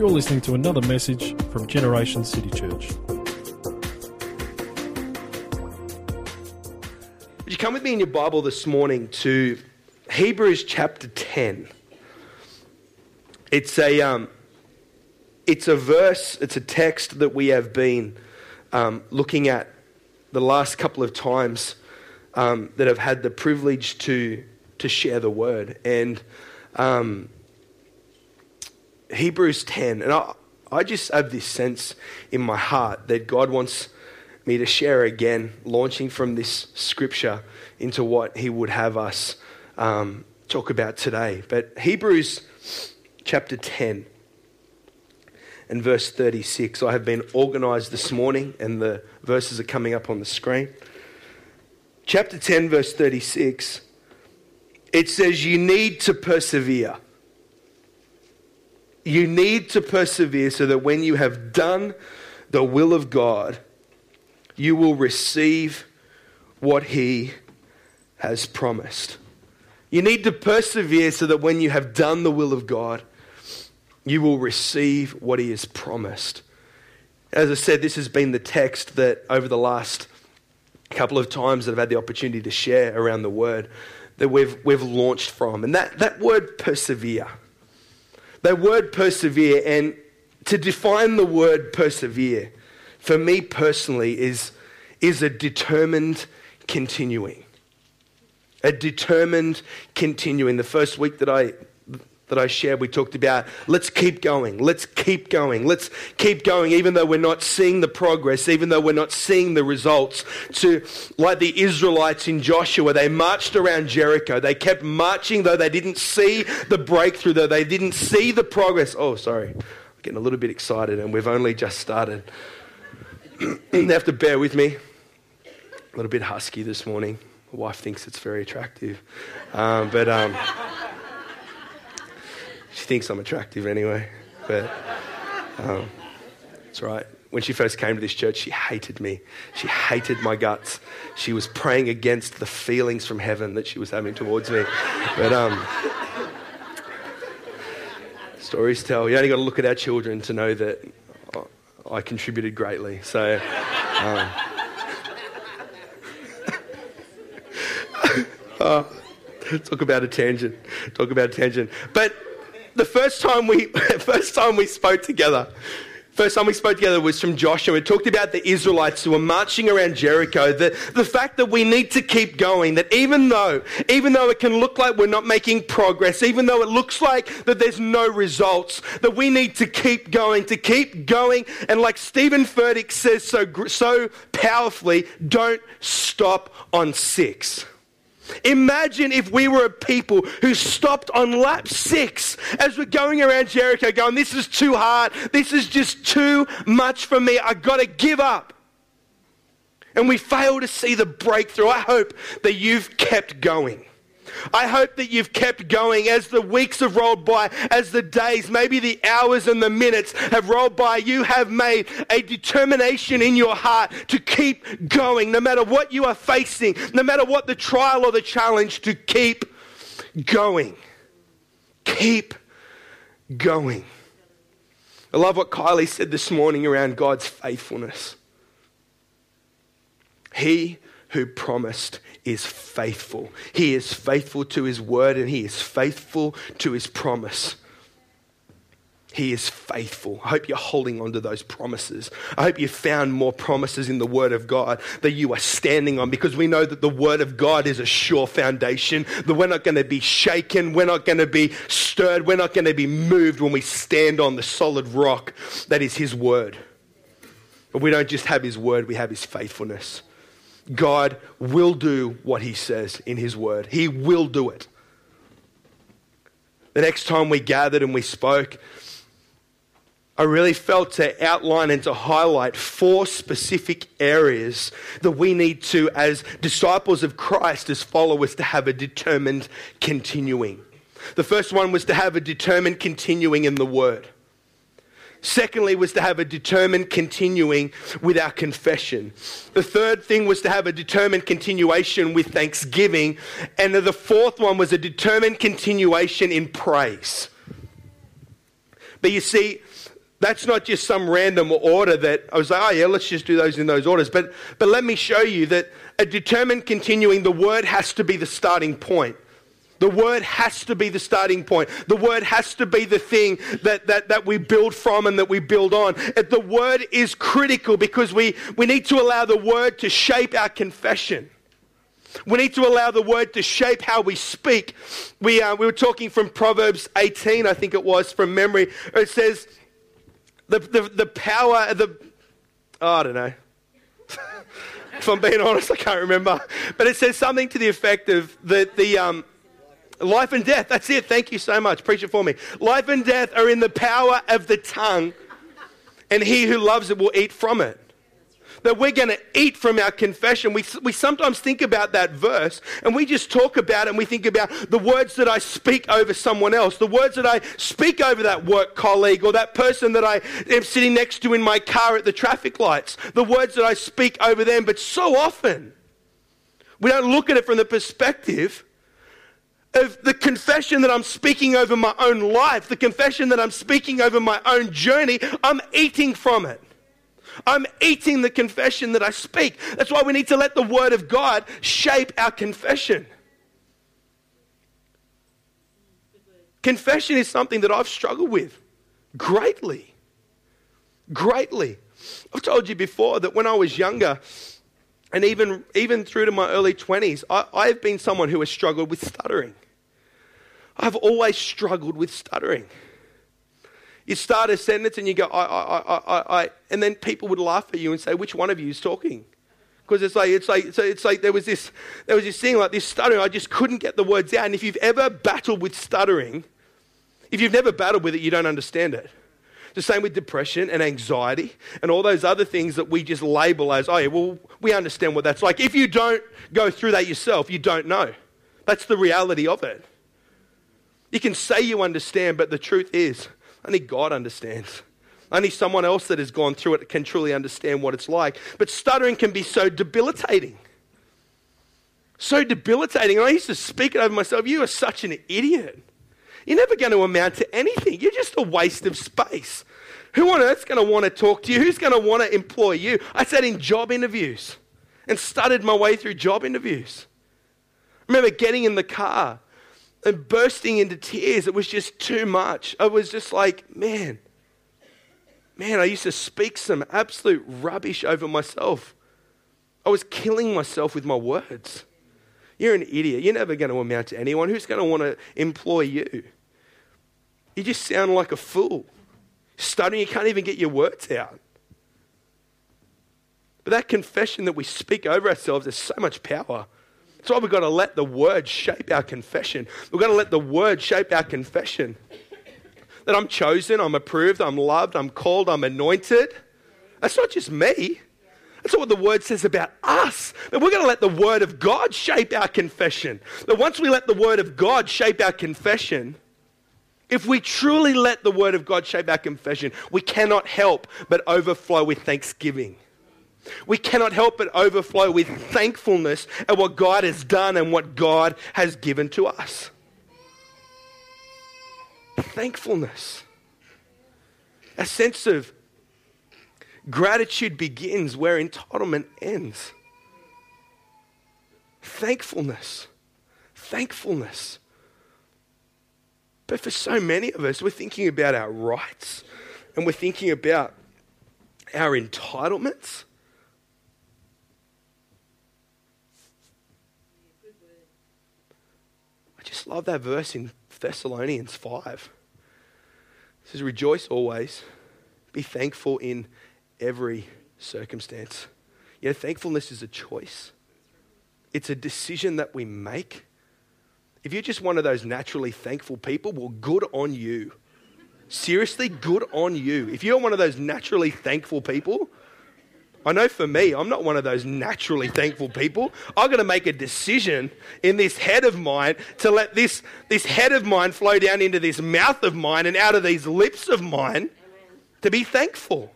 You're listening to another message from Generation City Church. Would you come with me in your Bible this morning to Hebrews chapter 10? It's a, um, it's a verse, it's a text that we have been um, looking at the last couple of times um, that have had the privilege to, to share the word. And um, Hebrews 10, and I, I just have this sense in my heart that God wants me to share again, launching from this scripture into what He would have us um, talk about today. But Hebrews chapter 10 and verse 36, I have been organized this morning, and the verses are coming up on the screen. Chapter 10, verse 36, it says, You need to persevere you need to persevere so that when you have done the will of God, you will receive what He has promised. You need to persevere so that when you have done the will of God, you will receive what He has promised. As I said, this has been the text that over the last couple of times that I've had the opportunity to share around the Word that we've, we've launched from. And that, that word persevere the word persevere, and to define the word persevere, for me personally, is, is a determined continuing. A determined continuing. The first week that I that I shared, we talked about let's keep going, let's keep going, let's keep going, even though we're not seeing the progress, even though we're not seeing the results. To like the Israelites in Joshua, they marched around Jericho. They kept marching, though they didn't see the breakthrough, though they didn't see the progress. Oh, sorry, I'm getting a little bit excited, and we've only just started. you have to bear with me. A little bit husky this morning. My wife thinks it's very attractive, um, but. Um, she thinks I'm attractive anyway, but um, it's right. When she first came to this church, she hated me. She hated my guts. She was praying against the feelings from heaven that she was having towards me. But um, stories tell. You only got to look at our children to know that I contributed greatly. So. Um, oh, talk about a tangent. Talk about a tangent. But the first time we first time we spoke together, first time we spoke together was from Joshua. We talked about the Israelites who were marching around Jericho. The, the fact that we need to keep going, that even though, even though it can look like we're not making progress, even though it looks like that there's no results, that we need to keep going, to keep going. And like Stephen Furtick says so, so powerfully, don't stop on six. Imagine if we were a people who stopped on lap six as we're going around Jericho going, This is too hard. This is just too much for me. I've got to give up. And we fail to see the breakthrough. I hope that you've kept going. I hope that you've kept going as the weeks have rolled by, as the days, maybe the hours and the minutes have rolled by. You have made a determination in your heart to keep going, no matter what you are facing, no matter what the trial or the challenge, to keep going. Keep going. I love what Kylie said this morning around God's faithfulness. He who promised is faithful. He is faithful to his word and he is faithful to his promise. He is faithful. I hope you're holding on to those promises. I hope you found more promises in the Word of God that you are standing on because we know that the Word of God is a sure foundation, that we're not going to be shaken, we're not going to be stirred, we're not going to be moved when we stand on the solid rock that is His Word. But we don't just have His Word, we have His faithfulness. God will do what he says in his word. He will do it. The next time we gathered and we spoke, I really felt to outline and to highlight four specific areas that we need to, as disciples of Christ, as followers, to have a determined continuing. The first one was to have a determined continuing in the Word. Secondly, was to have a determined continuing with our confession. The third thing was to have a determined continuation with thanksgiving. And the fourth one was a determined continuation in praise. But you see, That's not just some random order that I was like, oh yeah, let's just do those in those orders. But, but let me show you that a determined continuing, the word has to be the starting point. The word has to be the starting point. The word has to be the thing that, that, that we build from and that we build on. The word is critical because we, we need to allow the word to shape our confession. We need to allow the word to shape how we speak. We, uh, we were talking from Proverbs 18, I think it was, from memory. It says, the, the, the power, the, oh, I don't know. if I'm being honest, I can't remember. But it says something to the effect of that the um, life and death. That's it. Thank you so much. Preach it for me. Life and death are in the power of the tongue, and he who loves it will eat from it that we're going to eat from our confession. We, we sometimes think about that verse and we just talk about it and we think about the words that I speak over someone else, the words that I speak over that work colleague or that person that I am sitting next to in my car at the traffic lights, the words that I speak over them. But so often, we don't look at it from the perspective of the confession that I'm speaking over my own life, the confession that I'm speaking over my own journey, I'm eating from it. I'm eating the confession that I speak. That's why we need to let the Word of God shape our confession. Confession is something that I've struggled with greatly. Greatly. I've told you before that when I was younger, and even, even through to my early 20s, I, I've been someone who has struggled with stuttering. I've always struggled with stuttering. You start a sentence and you go, I, I, I, I, I, and then people would laugh at you and say, which one of you is talking? Because it's like, it's like, so it's like there was this, there was this thing like this stuttering. I just couldn't get the words out. And if you've ever battled with stuttering, if you've never battled with it, you don't understand it. The same with depression and anxiety and all those other things that we just label as, oh, yeah, well, we understand what that's like. If you don't go through that yourself, you don't know. That's the reality of it. You can say you understand, but the truth is, only God understands. Only someone else that has gone through it can truly understand what it's like. But stuttering can be so debilitating. So debilitating. And I used to speak it over myself. You are such an idiot. You're never going to amount to anything. You're just a waste of space. Who on earth's going to want to talk to you? Who's going to want to employ you? I sat in job interviews and stuttered my way through job interviews. I remember getting in the car and bursting into tears. It was just too much. I was just like, man, man, I used to speak some absolute rubbish over myself. I was killing myself with my words. You're an idiot. You're never going to amount to anyone. Who's going to want to employ you? You just sound like a fool. Stuttering, you can't even get your words out. But that confession that we speak over ourselves has so much power. That's why we've got to let the word shape our confession. We've got to let the word shape our confession. That I'm chosen, I'm approved, I'm loved, I'm called, I'm anointed. That's not just me. That's what the word says about us. That we're going to let the word of God shape our confession. That once we let the word of God shape our confession, if we truly let the word of God shape our confession, we cannot help but overflow with thanksgiving. We cannot help but overflow with thankfulness at what God has done and what God has given to us. Thankfulness. A sense of gratitude begins where entitlement ends. Thankfulness. Thankfulness. But for so many of us, we're thinking about our rights and we're thinking about our entitlements. Just love that verse in Thessalonians 5. It says, Rejoice always, be thankful in every circumstance. You know, thankfulness is a choice, it's a decision that we make. If you're just one of those naturally thankful people, well, good on you. Seriously, good on you. If you're one of those naturally thankful people, I know for me, I'm not one of those naturally thankful people. I've got to make a decision in this head of mine to let this, this head of mine flow down into this mouth of mine and out of these lips of mine to be thankful.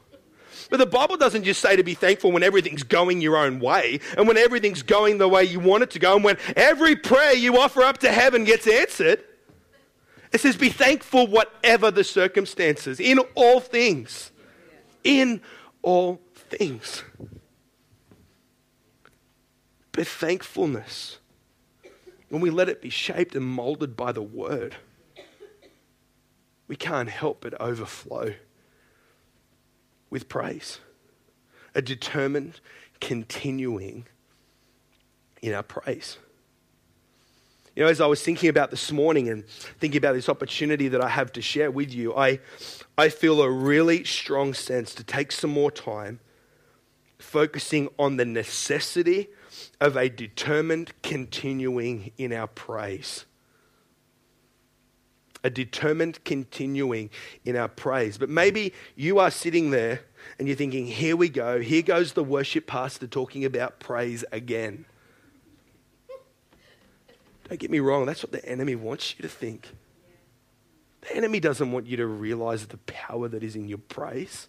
But the Bible doesn't just say to be thankful when everything's going your own way and when everything's going the way you want it to go and when every prayer you offer up to heaven gets answered. It says, Be thankful whatever the circumstances, in all things. In all things. But thankfulness, when we let it be shaped and molded by the word, we can't help but overflow with praise. A determined continuing in our praise. You know, as I was thinking about this morning and thinking about this opportunity that I have to share with you, I, I feel a really strong sense to take some more time focusing on the necessity of a determined continuing in our praise. A determined continuing in our praise. But maybe you are sitting there and you're thinking, here we go, here goes the worship pastor talking about praise again. Don't get me wrong, that's what the enemy wants you to think. The enemy doesn't want you to realize the power that is in your praise.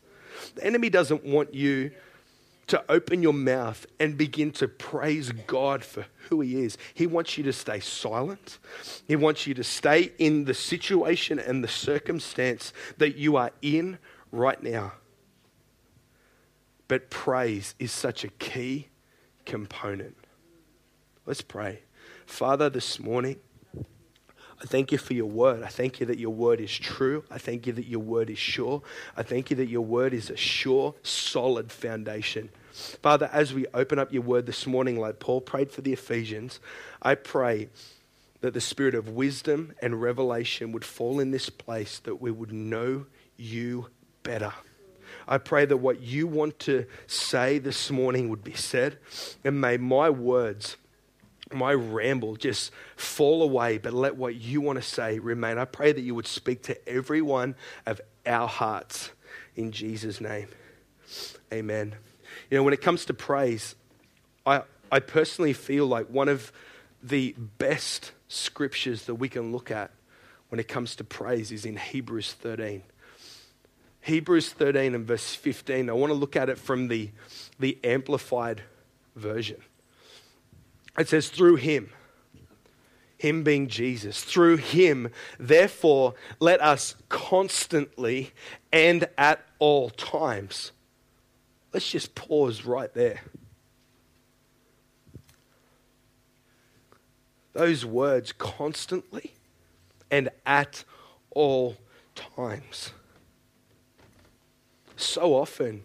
The enemy doesn't want you to open your mouth and begin to praise God for who He is. He wants you to stay silent. He wants you to stay in the situation and the circumstance that you are in right now. But praise is such a key component. Let's pray. Father, this morning, I thank you for your word. I thank you that your word is true. I thank you that your word is sure. I thank you that your word is a sure, solid foundation. Father, as we open up your word this morning, like Paul prayed for the Ephesians, I pray that the spirit of wisdom and revelation would fall in this place, that we would know you better. I pray that what you want to say this morning would be said, and may my words my ramble just fall away, but let what you want to say remain. I pray that you would speak to every one of our hearts in Jesus' name. Amen. You know, when it comes to praise, I, I personally feel like one of the best scriptures that we can look at when it comes to praise is in Hebrews 13. Hebrews 13 and verse 15. I want to look at it from the, the amplified version. It says, through him, him being Jesus, through him, therefore, let us constantly and at all times. Let's just pause right there. Those words constantly and at all times. So often,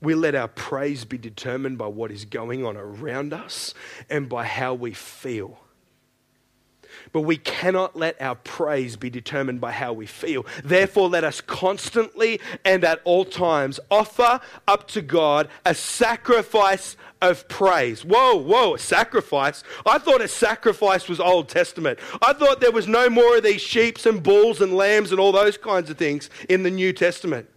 we let our praise be determined by what is going on around us and by how we feel. But we cannot let our praise be determined by how we feel. Therefore, let us constantly and at all times offer up to God a sacrifice of praise. Whoa, whoa, a sacrifice. I thought a sacrifice was Old Testament. I thought there was no more of these sheep and bulls and lambs and all those kinds of things in the New Testament.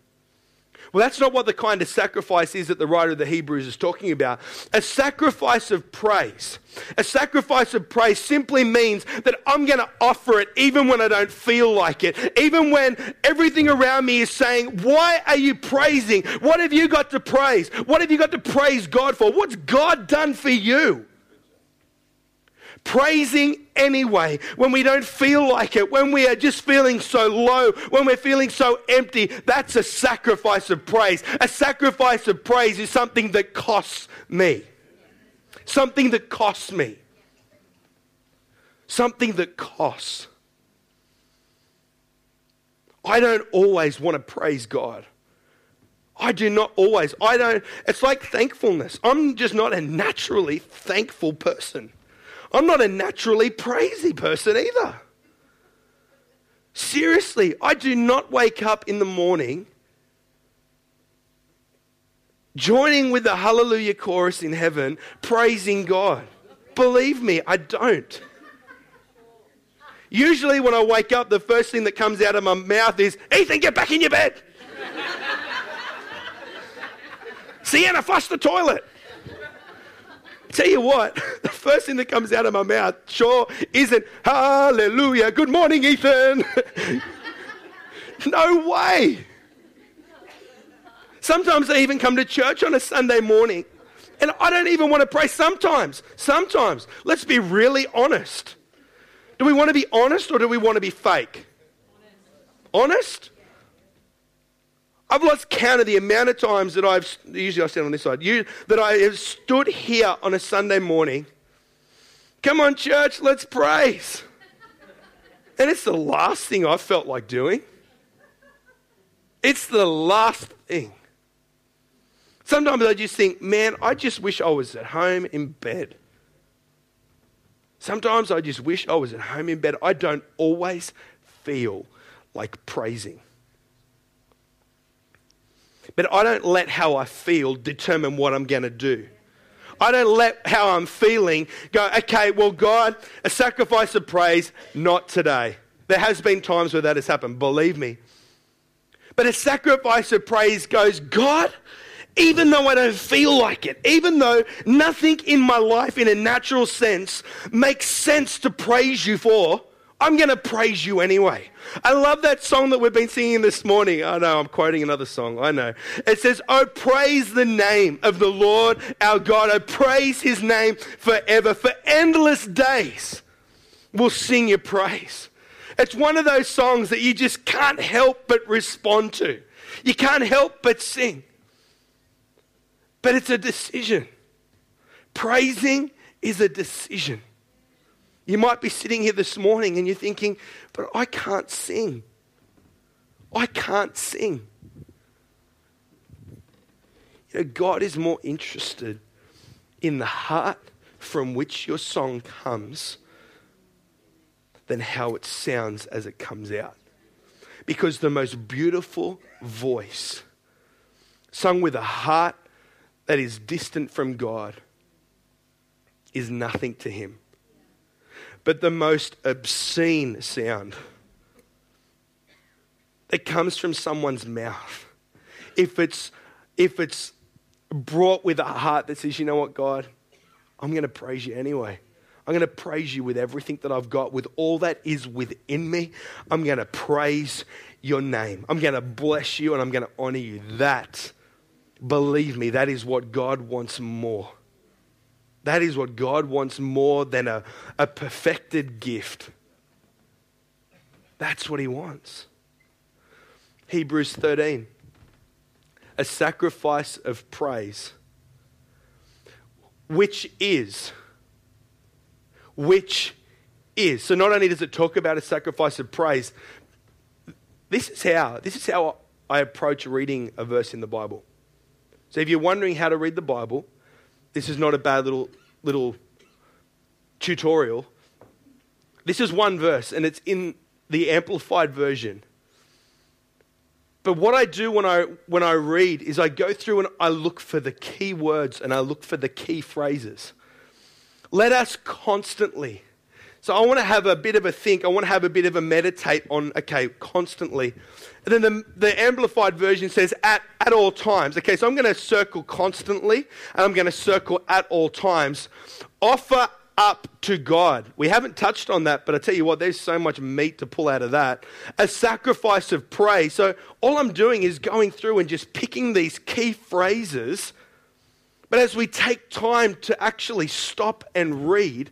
Well, that's not what the kind of sacrifice is that the writer of the Hebrews is talking about. A sacrifice of praise. A sacrifice of praise simply means that I'm going to offer it even when I don't feel like it. Even when everything around me is saying, Why are you praising? What have you got to praise? What have you got to praise God for? What's God done for you? Praising anyway, when we don't feel like it, when we are just feeling so low, when we're feeling so empty, that's a sacrifice of praise. A sacrifice of praise is something that costs me. Something that costs me. Something that costs. I don't always want to praise God. I do not always. I don't. It's like thankfulness. I'm just not a naturally thankful person. I'm not a naturally praisy person either. Seriously, I do not wake up in the morning joining with the hallelujah chorus in heaven, praising God. Believe me, I don't. Usually, when I wake up, the first thing that comes out of my mouth is, Ethan, get back in your bed. Sienna, flush the toilet. Tell you what, the first thing that comes out of my mouth sure isn't hallelujah. Good morning, Ethan. no way. Sometimes I even come to church on a Sunday morning and I don't even want to pray. Sometimes, sometimes. Let's be really honest. Do we want to be honest or do we want to be fake? Honest? I've lost count of the amount of times that I've, usually I stand on this side, you, that I have stood here on a Sunday morning. Come on, church, let's praise. And it's the last thing I felt like doing. It's the last thing. Sometimes I just think, man, I just wish I was at home in bed. Sometimes I just wish I was at home in bed. I don't always feel like praising. But I don't let how I feel determine what I'm going to do. I don't let how I'm feeling go, okay, well, God, a sacrifice of praise, not today. There has been times where that has happened, believe me. But a sacrifice of praise goes, God, even though I don't feel like it, even though nothing in my life in a natural sense makes sense to praise you for, I'm going to praise you anyway. I love that song that we've been singing this morning. I know, I'm quoting another song. I know. It says, Oh, praise the name of the Lord our God. Oh, praise his name forever. For endless days, we'll sing your praise. It's one of those songs that you just can't help but respond to. You can't help but sing. But it's a decision. Praising is a decision. You might be sitting here this morning and you're thinking, but I can't sing. I can't sing. You know, God is more interested in the heart from which your song comes than how it sounds as it comes out. Because the most beautiful voice, sung with a heart that is distant from God, is nothing to Him but the most obscene sound that comes from someone's mouth, if it's, if it's brought with a heart that says, you know what, God, I'm going to praise you anyway. I'm going to praise you with everything that I've got, with all that is within me. I'm going to praise your name. I'm going to bless you and I'm going to honor you. That, believe me, that is what God wants more. That is what God wants more than a, a perfected gift. That's what He wants. Hebrews 13 a sacrifice of praise, which is, which is. So not only does it talk about a sacrifice of praise, this is how, this is how I approach reading a verse in the Bible. So if you're wondering how to read the Bible, this is not a bad little, little tutorial. This is one verse, and it's in the amplified version. But what I do when I, when I read is I go through and I look for the key words and I look for the key phrases. Let us constantly. So I want to have a bit of a think. I want to have a bit of a meditate on, okay, constantly. And then the, the amplified version says at, at all times. Okay, so I'm going to circle constantly and I'm going to circle at all times. Offer up to God. We haven't touched on that, but I tell you what, there's so much meat to pull out of that. A sacrifice of praise. So all I'm doing is going through and just picking these key phrases. But as we take time to actually stop and read,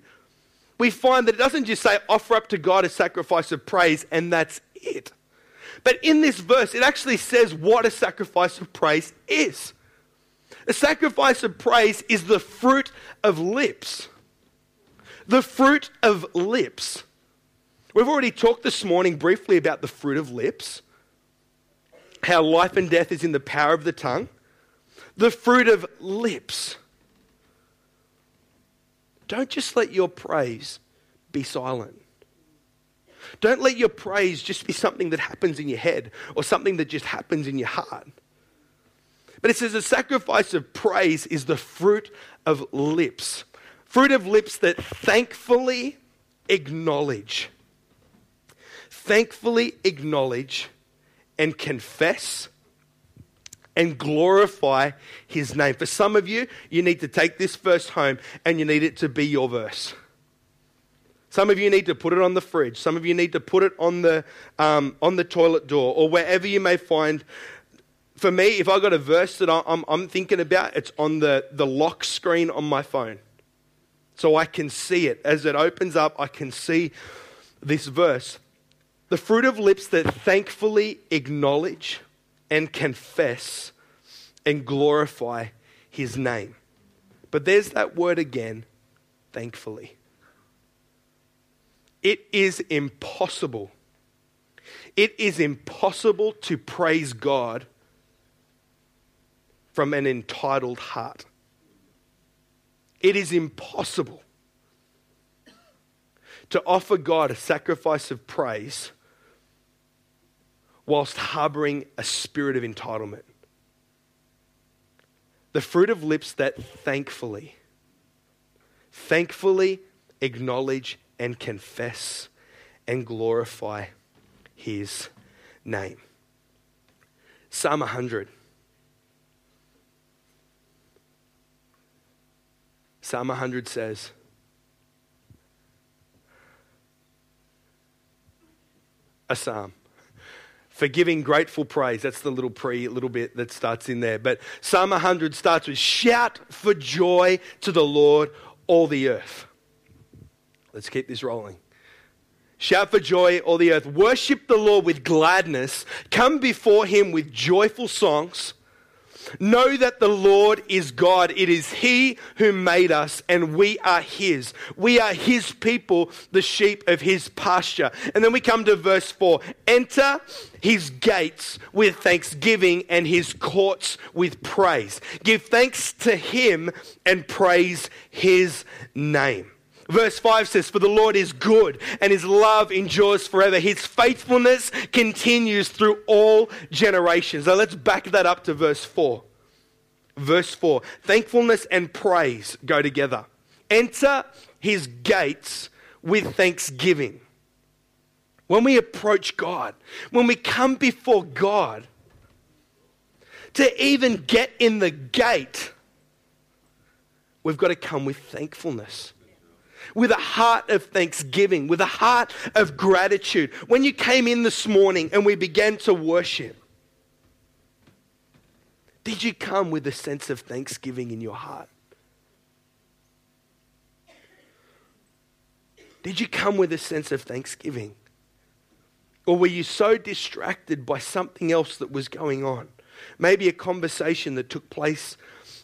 we find that it doesn't just say offer up to God a sacrifice of praise and that's it. But in this verse, it actually says what a sacrifice of praise is. A sacrifice of praise is the fruit of lips. The fruit of lips. We've already talked this morning briefly about the fruit of lips, how life and death is in the power of the tongue. The fruit of lips. Don't just let your praise be silent. Don't let your praise just be something that happens in your head or something that just happens in your heart. But it says the sacrifice of praise is the fruit of lips. Fruit of lips that thankfully acknowledge. Thankfully acknowledge and confess and glorify his name. For some of you, you need to take this verse home and you need it to be your verse. Some of you need to put it on the fridge. Some of you need to put it on the, um, on the toilet door or wherever you may find. For me, if I got a verse that I'm, I'm thinking about, it's on the, the lock screen on my phone. So I can see it. As it opens up, I can see this verse. The fruit of lips that thankfully acknowledge and confess and glorify his name. But there's that word again, thankfully. It is impossible. It is impossible to praise God from an entitled heart. It is impossible to offer God a sacrifice of praise whilst harboring a spirit of entitlement. The fruit of lips that thankfully, thankfully acknowledge and confess and glorify his name. Psalm 100. Psalm 100 says, a psalm for giving grateful praise. That's the little pre little bit that starts in there. But Psalm 100 starts with shout for joy to the Lord, all the earth. Let's keep this rolling. Shout for joy, all the earth. Worship the Lord with gladness. Come before him with joyful songs. Know that the Lord is God. It is He who made us, and we are His. We are His people, the sheep of His pasture. And then we come to verse 4 Enter His gates with thanksgiving and His courts with praise. Give thanks to Him and praise His name. Verse 5 says, For the Lord is good, and his love endures forever. His faithfulness continues through all generations. Now let's back that up to verse 4. Verse 4 Thankfulness and praise go together. Enter his gates with thanksgiving. When we approach God, when we come before God, to even get in the gate, we've got to come with thankfulness with a heart of thanksgiving, with a heart of gratitude. When you came in this morning and we began to worship, did you come with a sense of thanksgiving in your heart? Did you come with a sense of thanksgiving? Or were you so distracted by something else that was going on? Maybe a conversation that took place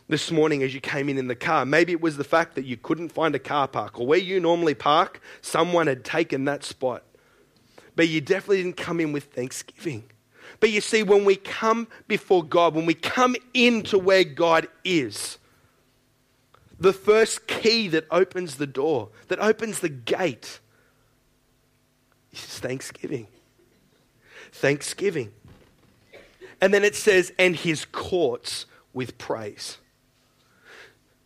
this morning as you came in in the car. Maybe it was the fact that you couldn't find a car park, or where you normally park, someone had taken that spot. But you definitely didn't come in with thanksgiving. But you see, when we come before God, when we come into where God is, the first key that opens the door, that opens the gate, is thanksgiving. Thanksgiving. And then it says, and his courts with praise.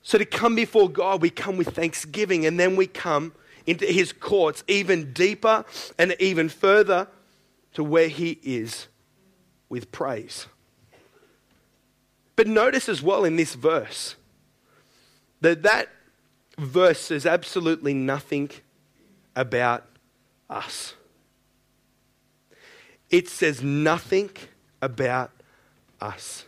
So to come before God, we come with thanksgiving and then we come into his courts even deeper and even further to where he is with praise. But notice as well in this verse that that verse says absolutely nothing about us. It says nothing about us.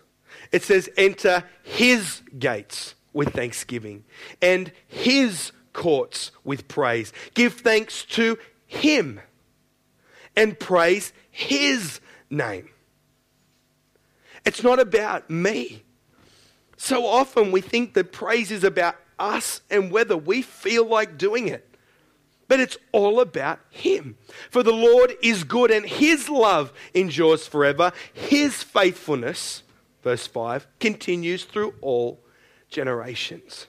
It says, enter his gates with thanksgiving and his courts with praise. Give thanks to him and praise his name. It's not about me. So often we think that praise is about us and whether we feel like doing it. But it's all about Him. For the Lord is good and His love endures forever. His faithfulness, verse 5, continues through all generations.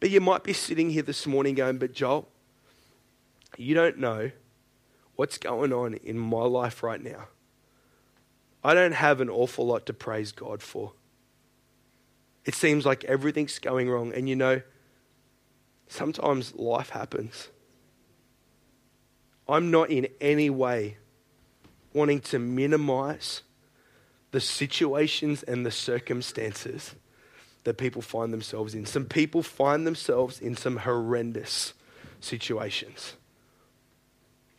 But you might be sitting here this morning going, But Joel, you don't know what's going on in my life right now. I don't have an awful lot to praise God for. It seems like everything's going wrong. And you know, sometimes life happens. I'm not in any way wanting to minimize the situations and the circumstances that people find themselves in. Some people find themselves in some horrendous situations.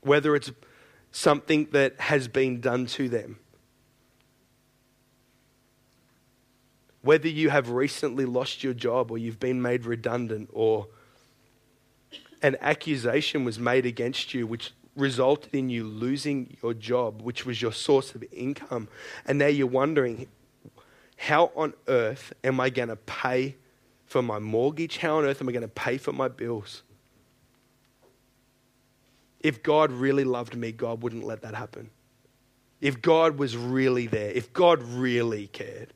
Whether it's something that has been done to them, whether you have recently lost your job or you've been made redundant or an accusation was made against you which resulted in you losing your job, which was your source of income. And now you're wondering, how on earth am I going to pay for my mortgage? How on earth am I going to pay for my bills? If God really loved me, God wouldn't let that happen. If God was really there, if God really cared.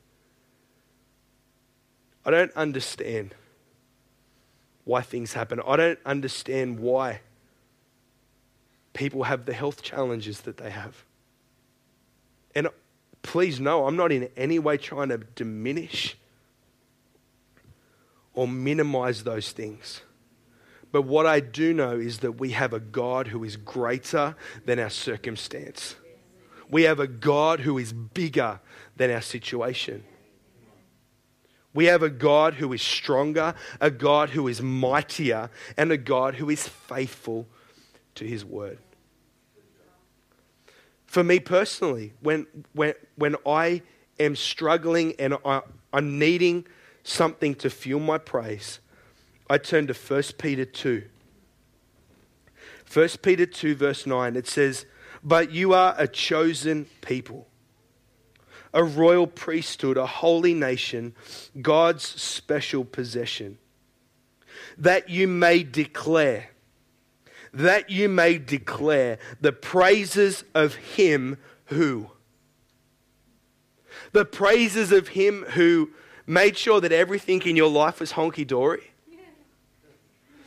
I don't understand why things happen. I don't understand why people have the health challenges that they have. Please know, I'm not in any way trying to diminish or minimize those things. But what I do know is that we have a God who is greater than our circumstance. We have a God who is bigger than our situation. We have a God who is stronger, a God who is mightier, and a God who is faithful to his word. For me personally, when, when, when I am struggling and I, I'm needing something to fuel my praise, I turn to 1 Peter 2. 1 Peter 2, verse 9, it says, But you are a chosen people a royal priesthood, a holy nation, God's special possession, that you may declare, that you may declare the praises of Him who. The praises of Him who made sure that everything in your life was honky dory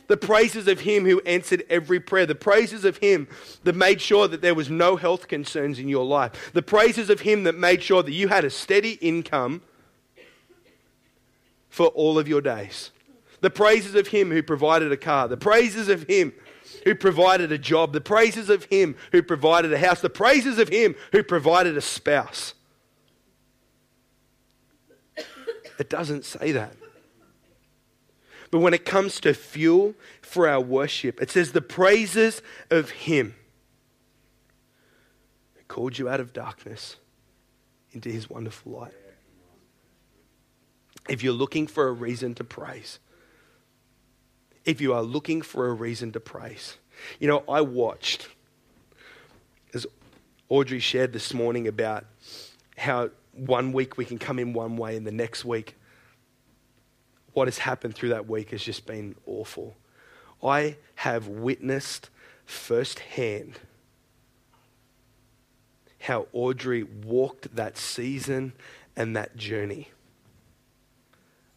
the praises of Him who answered every prayer, the praises of Him that made sure that there was no health concerns in your life, the praises of Him that made sure that you had a steady income for all of your days, the praises of Him who provided a car, the praises of Him who provided a job, the praises of Him who provided a house, the praises of Him who provided a spouse. It doesn't say that. But when it comes to fuel for our worship, it says the praises of Him who called you out of darkness into His wonderful light. If you're looking for a reason to praise, if you are looking for a reason to praise, you know, I watched, as Audrey shared this morning about how one week we can come in one way and the next week what has happened through that week has just been awful. I have witnessed firsthand how Audrey walked that season and that journey.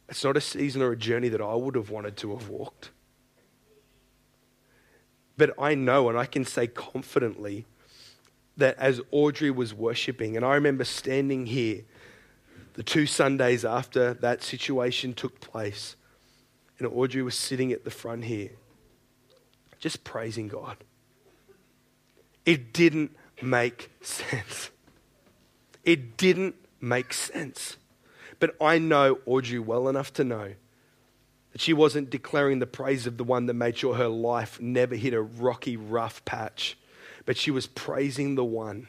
It's not a season or a journey that I would have wanted to have walked. But I know and I can say confidently that as Audrey was worshiping, and I remember standing here the two Sundays after that situation took place, and Audrey was sitting at the front here, just praising God. It didn't make sense. It didn't make sense. But I know Audrey well enough to know that she wasn't declaring the praise of the one that made sure her life never hit a rocky, rough patch, but she was praising the one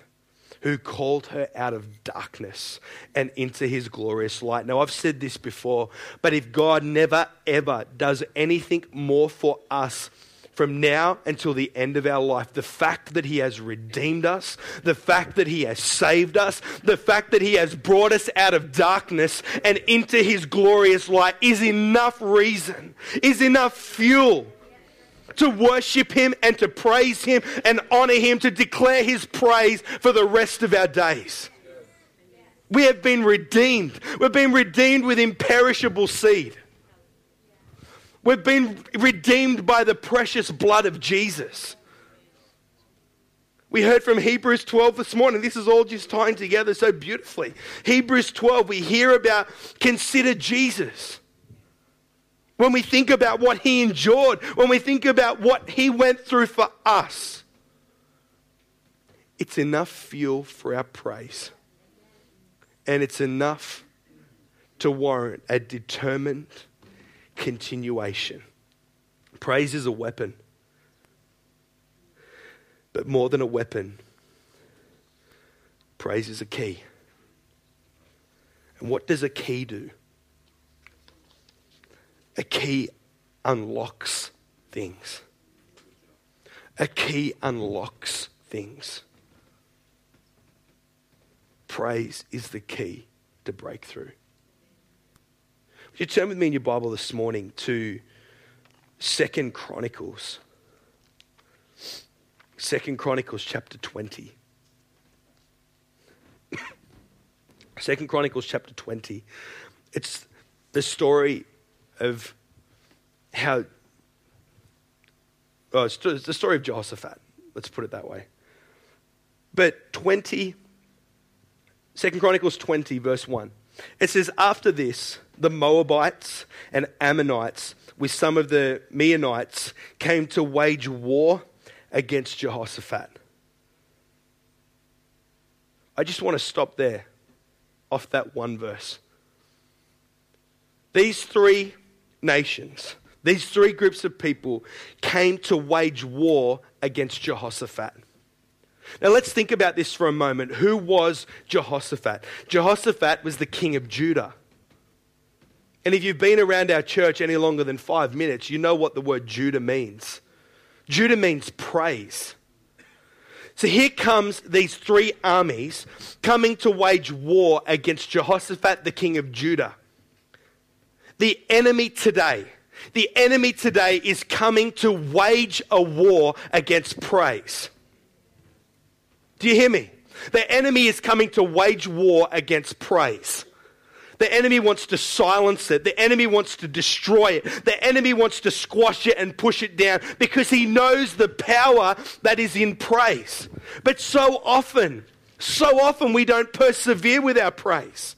who called her out of darkness and into his glorious light. Now, I've said this before, but if God never ever does anything more for us, from now until the end of our life. The fact that He has redeemed us, the fact that He has saved us, the fact that He has brought us out of darkness and into His glorious light is enough reason, is enough fuel to worship Him and to praise Him and honor Him, to declare His praise for the rest of our days. We have been redeemed. We've been redeemed with imperishable seed. We've been redeemed by the precious blood of Jesus. We heard from Hebrews 12 this morning. This is all just tying together so beautifully. Hebrews 12, we hear about consider Jesus. When we think about what he endured, when we think about what he went through for us, it's enough fuel for our praise. And it's enough to warrant a determined continuation. Praise is a weapon. But more than a weapon, praise is a key. And what does a key do? a key unlocks things. A key unlocks things. Praise is the key to breakthrough. Would you turn with me in your Bible this morning to Second Chronicles? Second Chronicles chapter 20. Second Chronicles chapter 20. It's the story of how. Oh, it's the story of Jehoshaphat. Let's put it that way. But 20, 2 Chronicles 20, verse 1. It says, After this, the Moabites and Ammonites, with some of the Meunites, came to wage war against Jehoshaphat. I just want to stop there off that one verse. These three nations, these three groups of people came to wage war against Jehoshaphat. Now let's think about this for a moment. Who was Jehoshaphat? Jehoshaphat was the king of Judah. And if you've been around our church any longer than five minutes, you know what the word Judah means. Judah means praise. So here comes these three armies coming to wage war against Jehoshaphat, the king of Judah. The enemy today, the enemy today is coming to wage a war against praise. Do you hear me? The enemy is coming to wage war against praise. The enemy wants to silence it. The enemy wants to destroy it. The enemy wants to squash it and push it down because he knows the power that is in praise. But so often, so often we don't persevere with our praise.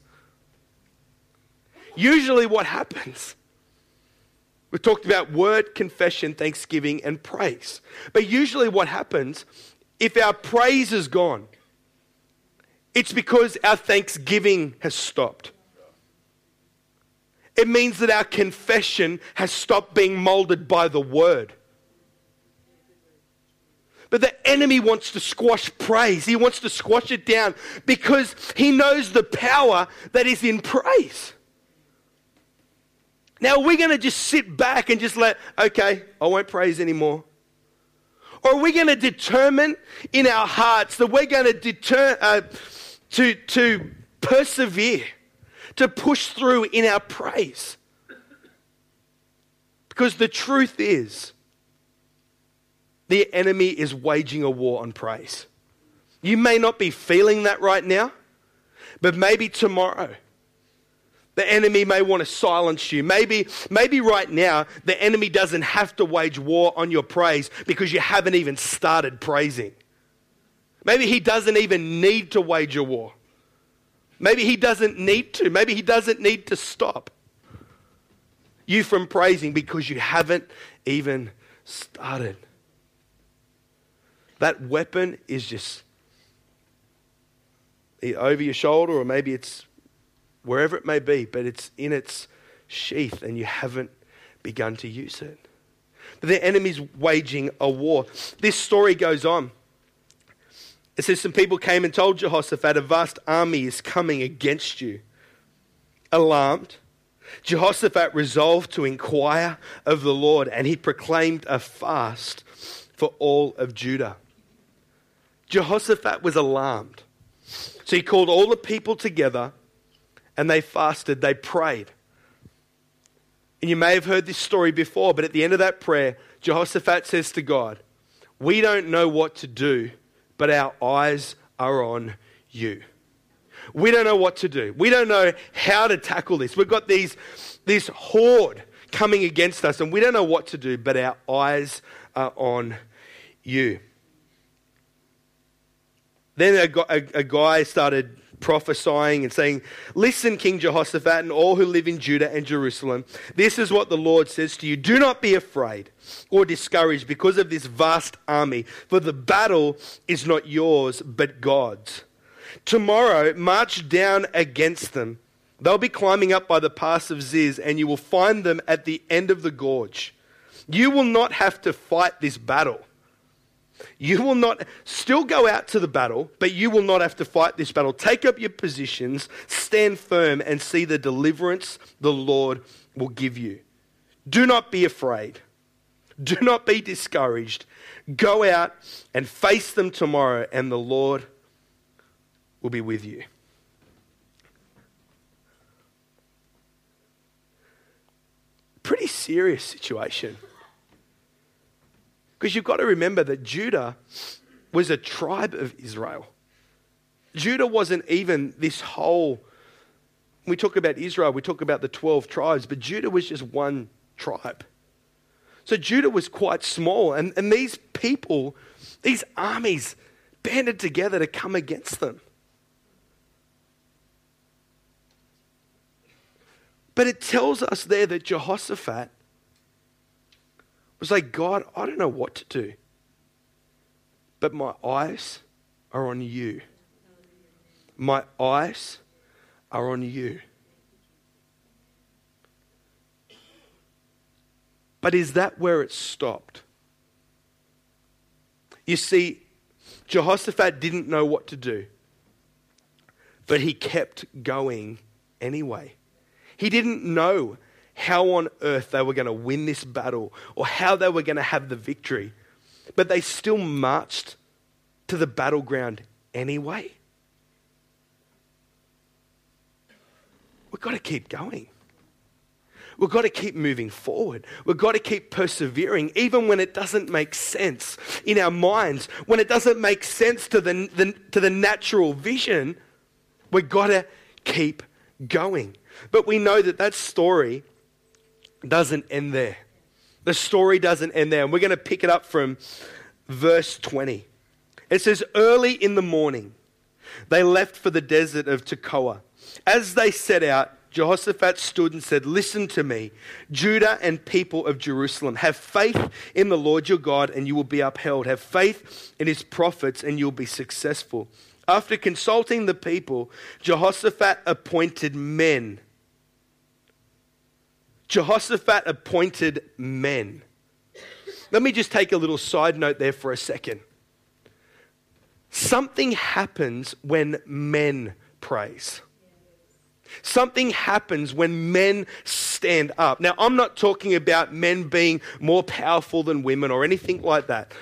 Usually, what happens? We talked about word, confession, thanksgiving, and praise. But usually, what happens if our praise is gone, it's because our thanksgiving has stopped. It means that our confession has stopped being molded by the word. But the enemy wants to squash praise. He wants to squash it down because he knows the power that is in praise. Now, we're going to just sit back and just let, okay, I won't praise anymore. Or are we going to determine in our hearts that we're going to deter, uh, to, to persevere? to push through in our praise. Because the truth is, the enemy is waging a war on praise. You may not be feeling that right now, but maybe tomorrow the enemy may want to silence you. Maybe, maybe right now the enemy doesn't have to wage war on your praise because you haven't even started praising. Maybe he doesn't even need to wage a war. Maybe he doesn't need to. Maybe he doesn't need to stop you from praising because you haven't even started. That weapon is just over your shoulder, or maybe it's wherever it may be, but it's in its sheath and you haven't begun to use it. But the enemy's waging a war. This story goes on. It says some people came and told Jehoshaphat, a vast army is coming against you. Alarmed, Jehoshaphat resolved to inquire of the Lord, and he proclaimed a fast for all of Judah. Jehoshaphat was alarmed. So he called all the people together and they fasted, they prayed. And you may have heard this story before, but at the end of that prayer, Jehoshaphat says to God, We don't know what to do but our eyes are on you. We don't know what to do. We don't know how to tackle this. We've got these, this horde coming against us, and we don't know what to do, but our eyes are on you. Then a, a, a guy started prophesying and saying, Listen, King Jehoshaphat, and all who live in Judah and Jerusalem, this is what the Lord says to you Do not be afraid or discouraged because of this vast army, for the battle is not yours, but God's. Tomorrow, march down against them. They'll be climbing up by the pass of Ziz, and you will find them at the end of the gorge. You will not have to fight this battle. You will not still go out to the battle, but you will not have to fight this battle. Take up your positions, stand firm, and see the deliverance the Lord will give you. Do not be afraid. Do not be discouraged. Go out and face them tomorrow, and the Lord will be with you. Pretty serious situation. Because you've got to remember that Judah was a tribe of Israel. Judah wasn't even this whole. we talk about Israel, we talk about the 12 tribes, but Judah was just one tribe. So Judah was quite small, and, and these people, these armies, banded together to come against them. But it tells us there that Jehoshaphat was like, God, I don't know what to do, but my eyes are on you. My eyes are on you. But is that where it stopped? You see, Jehoshaphat didn't know what to do, but he kept going anyway. He didn't know how on earth they were going to win this battle or how they were going to have the victory, but they still marched to the battleground anyway. We've got to keep going. We've got to keep moving forward. We've got to keep persevering, even when it doesn't make sense in our minds, when it doesn't make sense to the, the to the natural vision. We've got to keep going. But we know that that story doesn't end there. The story doesn't end there. And we're going to pick it up from verse 20. It says, Early in the morning, they left for the desert of Tekoa. As they set out, Jehoshaphat stood and said, Listen to me, Judah and people of Jerusalem. Have faith in the Lord your God, and you will be upheld. Have faith in his prophets, and you'll be successful. After consulting the people, Jehoshaphat appointed men. Jehoshaphat appointed men. Let me just take a little side note there for a second. Something happens when men praise. Something happens when men stand up. Now, I'm not talking about men being more powerful than women or anything like that.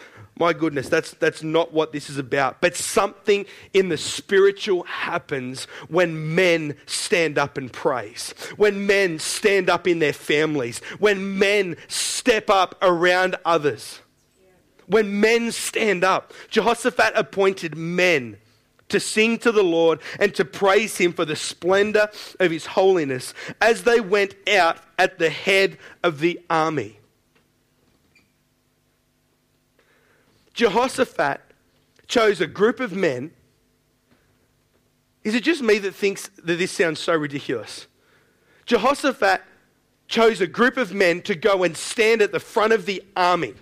My goodness, that's, that's not what this is about. But something in the spiritual happens when men stand up and praise, when men stand up in their families, when men step up around others. When men stand up, Jehoshaphat appointed men to sing to the Lord and to praise him for the splendor of his holiness as they went out at the head of the army. Jehoshaphat chose a group of men. Is it just me that thinks that this sounds so ridiculous? Jehoshaphat chose a group of men to go and stand at the front of the army,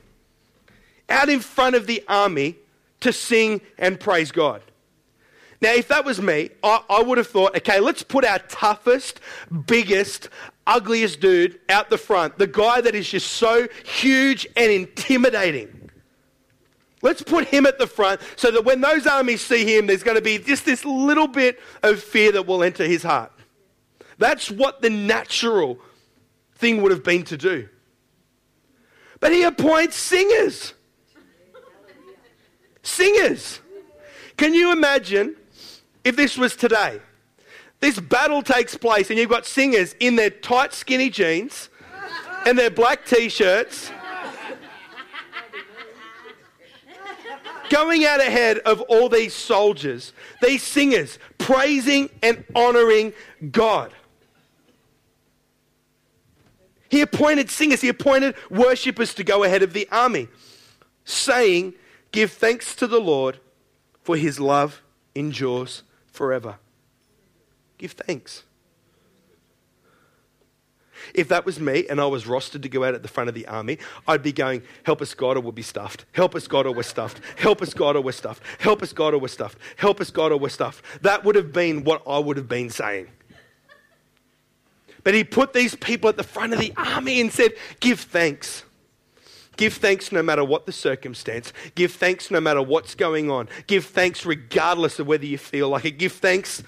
out in front of the army to sing and praise God. Now, if that was me, I, I, would have thought, okay, let's put our toughest, biggest, ugliest dude out the front, the guy that is just so huge and intimidating. Let's put him at the front so that when those armies see him, there's going to be just this little bit of fear that will enter his heart. That's what the natural thing would have been to do. But he appoints singers. Singers. Can you imagine if this was today, this battle takes place and you've got singers in their tight, skinny jeans and their black t shirts going out ahead of all these soldiers, these singers, praising and honoring God. He appointed singers, he appointed worshippers to go ahead of the army, saying, Give thanks to the Lord, for his love endures forever. Give thanks. If that was me and I was rostered to go out at the front of the army, I'd be going, Help us, God, or we'll be stuffed. Help us, God, or we're stuffed. Help us, God, or we're stuffed. Help us, God, or we're stuffed. Help us, God, or we're stuffed. That would have been what I would have been saying. But he put these people at the front of the army and said, Give thanks. Give thanks no matter what the circumstance. Give thanks no matter what's going on. Give thanks regardless of whether you feel like it. Give thanks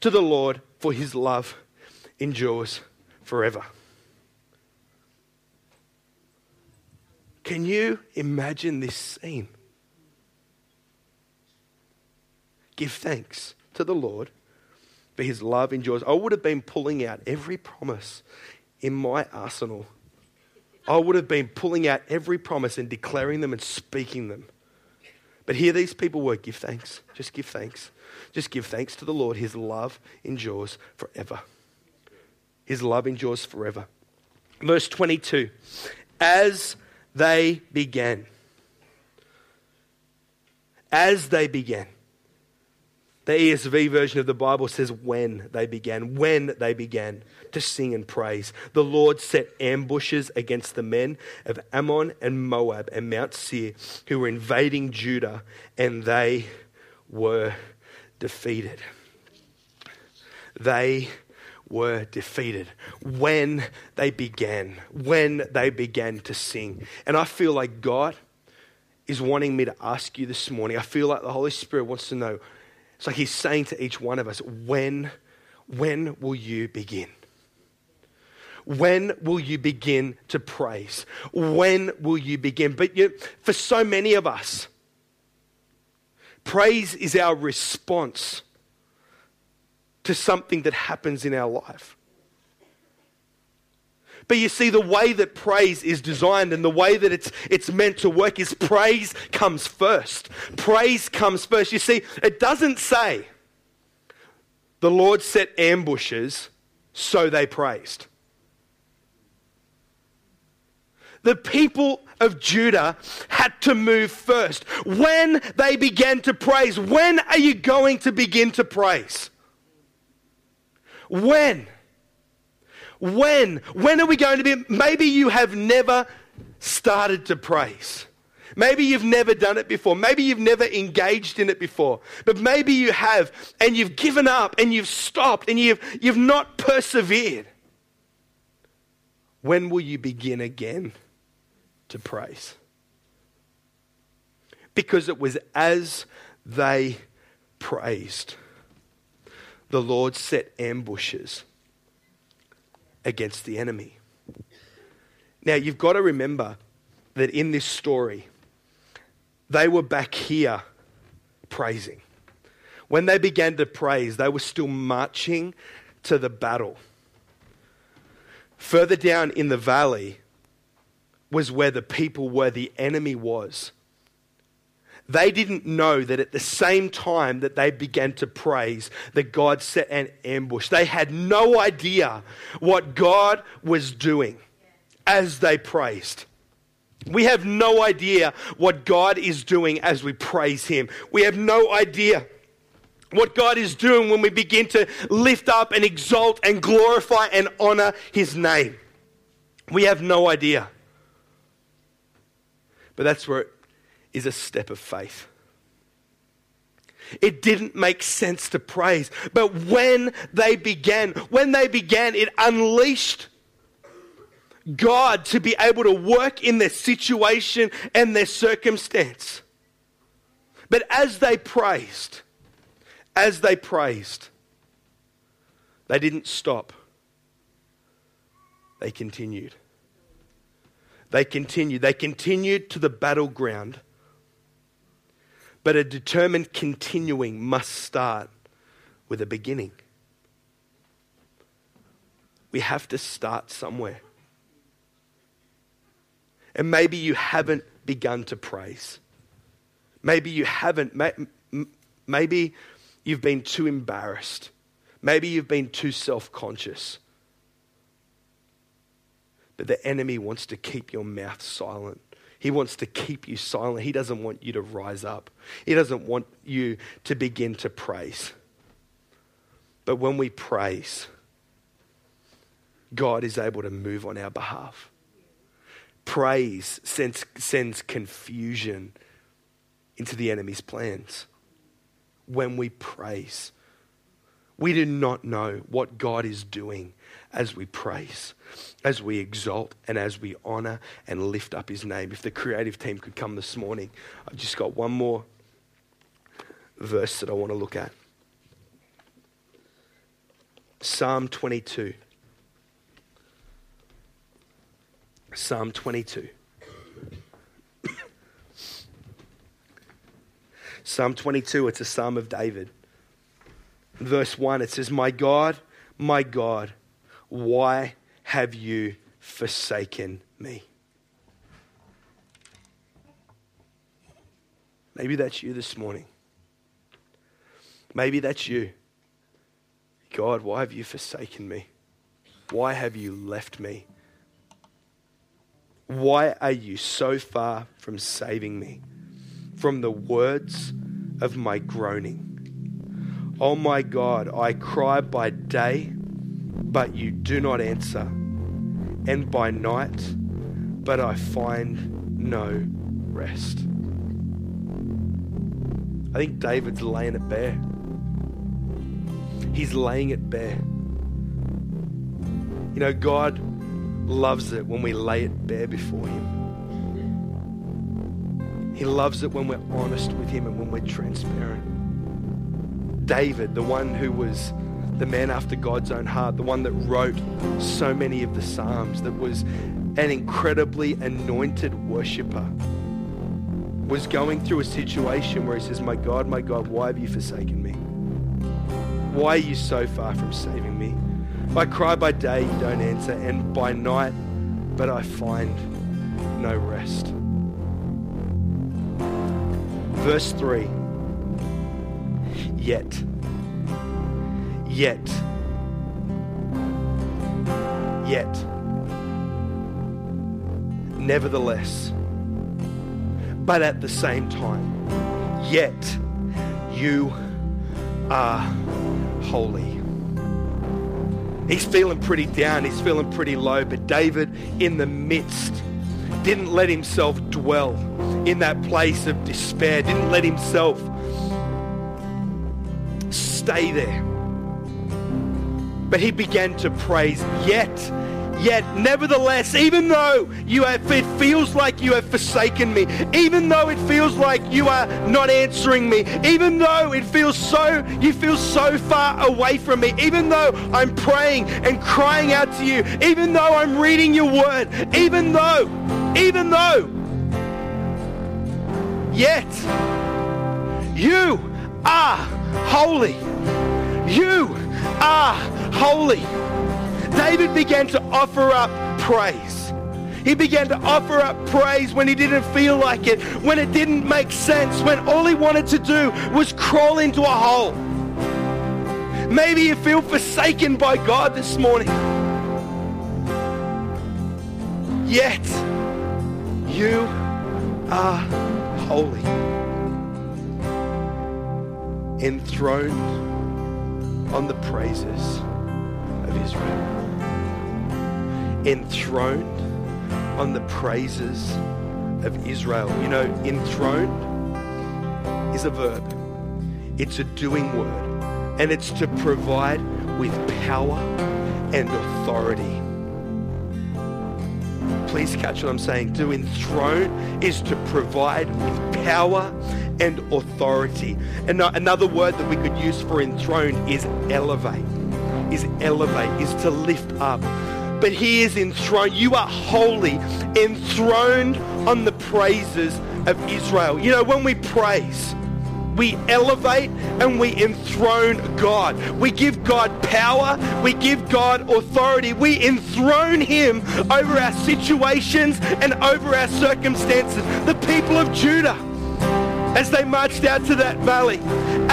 to the Lord for his love endures forever. Can you imagine this scene? Give thanks to the Lord for his love endures. I would have been pulling out every promise in my arsenal. I would have been pulling out every promise and declaring them and speaking them. But here these people were give thanks. Just give thanks. Just give thanks to the Lord. His love endures forever. His love endures forever. Verse 22 As they began, as they began, the ESV version of the Bible says when they began, when they began to sing and praise. The Lord set ambushes against the men of Ammon and Moab and Mount Seir who were invading Judah, and they were defeated. They were defeated when they began, when they began to sing. And I feel like God is wanting me to ask you this morning. I feel like the Holy Spirit wants to know it's like he's saying to each one of us, when, when will you begin? When will you begin to praise? When will you begin? But you, for so many of us, praise is our response to something that happens in our life. But you see, the way that praise is designed and the way that it's, it's meant to work is praise comes first. Praise comes first. You see, it doesn't say the Lord set ambushes, so they praised. The people of Judah had to move first. When they began to praise, when are you going to begin to praise? When? When? When are we going to be? Maybe you have never started to praise. Maybe you've never done it before. Maybe you've never engaged in it before. But maybe you have and you've given up and you've stopped and you've, you've not persevered. When will you begin again to praise? Because it was as they praised, the Lord set ambushes against the enemy. Now, you've got to remember that in this story, they were back here praising. When they began to praise, they were still marching to the battle. Further down in the valley was where the people were, the enemy was. They didn't know that at the same time that they began to praise, that God set an ambush. They had no idea what God was doing as they praised. We have no idea what God is doing as we praise Him. We have no idea what God is doing when we begin to lift up and exalt and glorify and honor His name. We have no idea. But that's where is a step of faith. It didn't make sense to praise. But when they began, when they began, it unleashed God to be able to work in their situation and their circumstance. But as they praised, as they praised, they didn't stop. They continued. They continued. They continued to the battleground but a determined continuing must start with a beginning. We have to start somewhere. And maybe you haven't begun to praise. Maybe you haven't. Maybe you've been too embarrassed. Maybe you've been too self conscious. But the enemy wants to keep your mouth silent. He wants to keep you silent. He doesn't want you to rise up. He doesn't want you to begin to praise. But when we praise, God is able to move on our behalf. Praise sends, sends confusion into the enemy's plans. When we praise, we do not know what God is doing as we praise, as we exalt, and as we honor and lift up his name. If the creative team could come this morning, I've just got one more verse that I want to look at Psalm 22. Psalm 22. Psalm 22, it's a psalm of David. Verse 1, it says, My God, my God, why have you forsaken me? Maybe that's you this morning. Maybe that's you. God, why have you forsaken me? Why have you left me? Why are you so far from saving me? From the words of my groaning. Oh my God, I cry by day, but you do not answer, and by night, but I find no rest. I think David's laying it bare. He's laying it bare. You know, God loves it when we lay it bare before Him. He loves it when we're honest with Him and when we're transparent. David, the one who was the man after God's own heart, the one that wrote so many of the Psalms, that was an incredibly anointed worshiper, was going through a situation where he says, My God, my God, why have you forsaken me? Why are you so far from saving me? I cry by day, you don't answer, and by night, but I find no rest. Verse 3 Yet, yet, yet, nevertheless, but at the same time, yet you are holy. He's feeling pretty down, he's feeling pretty low, but David, in the midst, didn't let himself dwell in that place of despair, didn't let himself stay there. But he began to praise, yet Yet, nevertheless, even though you have, it feels like you have forsaken me, even though it feels like you are not answering me, even though it feels so, you feel so far away from me, even though I'm praying and crying out to you, even though I'm reading your word, even though, even though, yet you are holy. You are holy. David began to offer up praise. He began to offer up praise when he didn't feel like it, when it didn't make sense, when all he wanted to do was crawl into a hole. Maybe you feel forsaken by God this morning. Yet, you are holy, enthroned on the praises Israel enthroned on the praises of Israel. You know, enthroned is a verb, it's a doing word, and it's to provide with power and authority. Please catch what I'm saying. To enthrone is to provide with power and authority. And another word that we could use for enthroned is elevate. Is elevate, is to lift up but he is enthroned. You are holy, enthroned on the praises of Israel. You know, when we praise, we elevate and we enthrone God. We give God power. We give God authority. We enthrone Him over our situations and over our circumstances. The people of Judah as they marched out to that valley,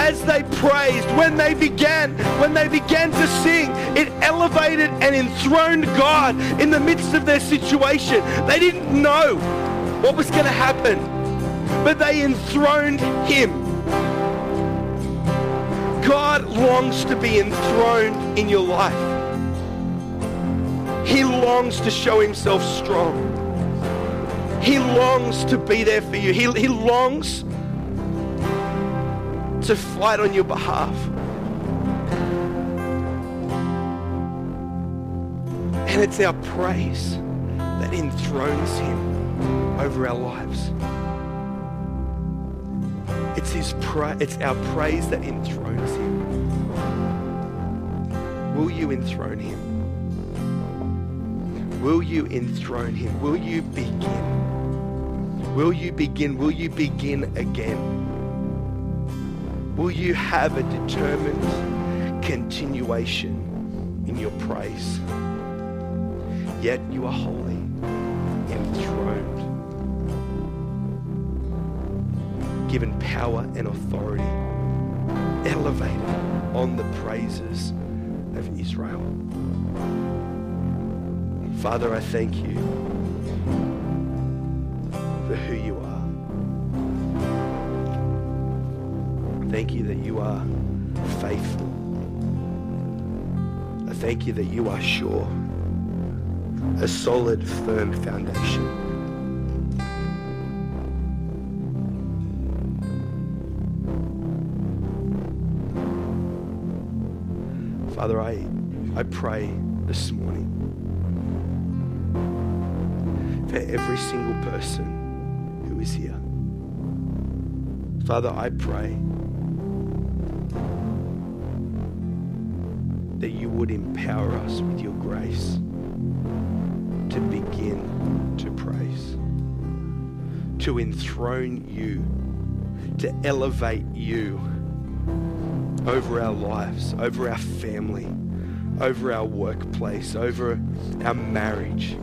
as they praised, when they began, when they began to sing, it elevated and enthroned God in the midst of their situation. They didn't know what was going to happen, but they enthroned Him. God longs to be enthroned in your life. He longs to show himself strong. He longs to be there for you. He, he longs to fight on your behalf. And it's our praise that enthrones him over our lives. It's his pra- it's our praise that enthrones him. Will you enthrone him? Will you enthrone him? Will you begin? Will you begin? Will you begin again? Will you have a determined continuation in your praise? Yet you are holy, enthroned, given power and authority, elevated on the praises of Israel. Father, I thank you for who you are. Thank you that you are faithful. I thank you that you are sure, a solid, firm foundation. Father, I, I pray this morning for every single person who is here. Father, I pray would empower us with your grace to begin to praise, to enthrone you, to elevate you over our lives, over our family, over our workplace, over our marriage,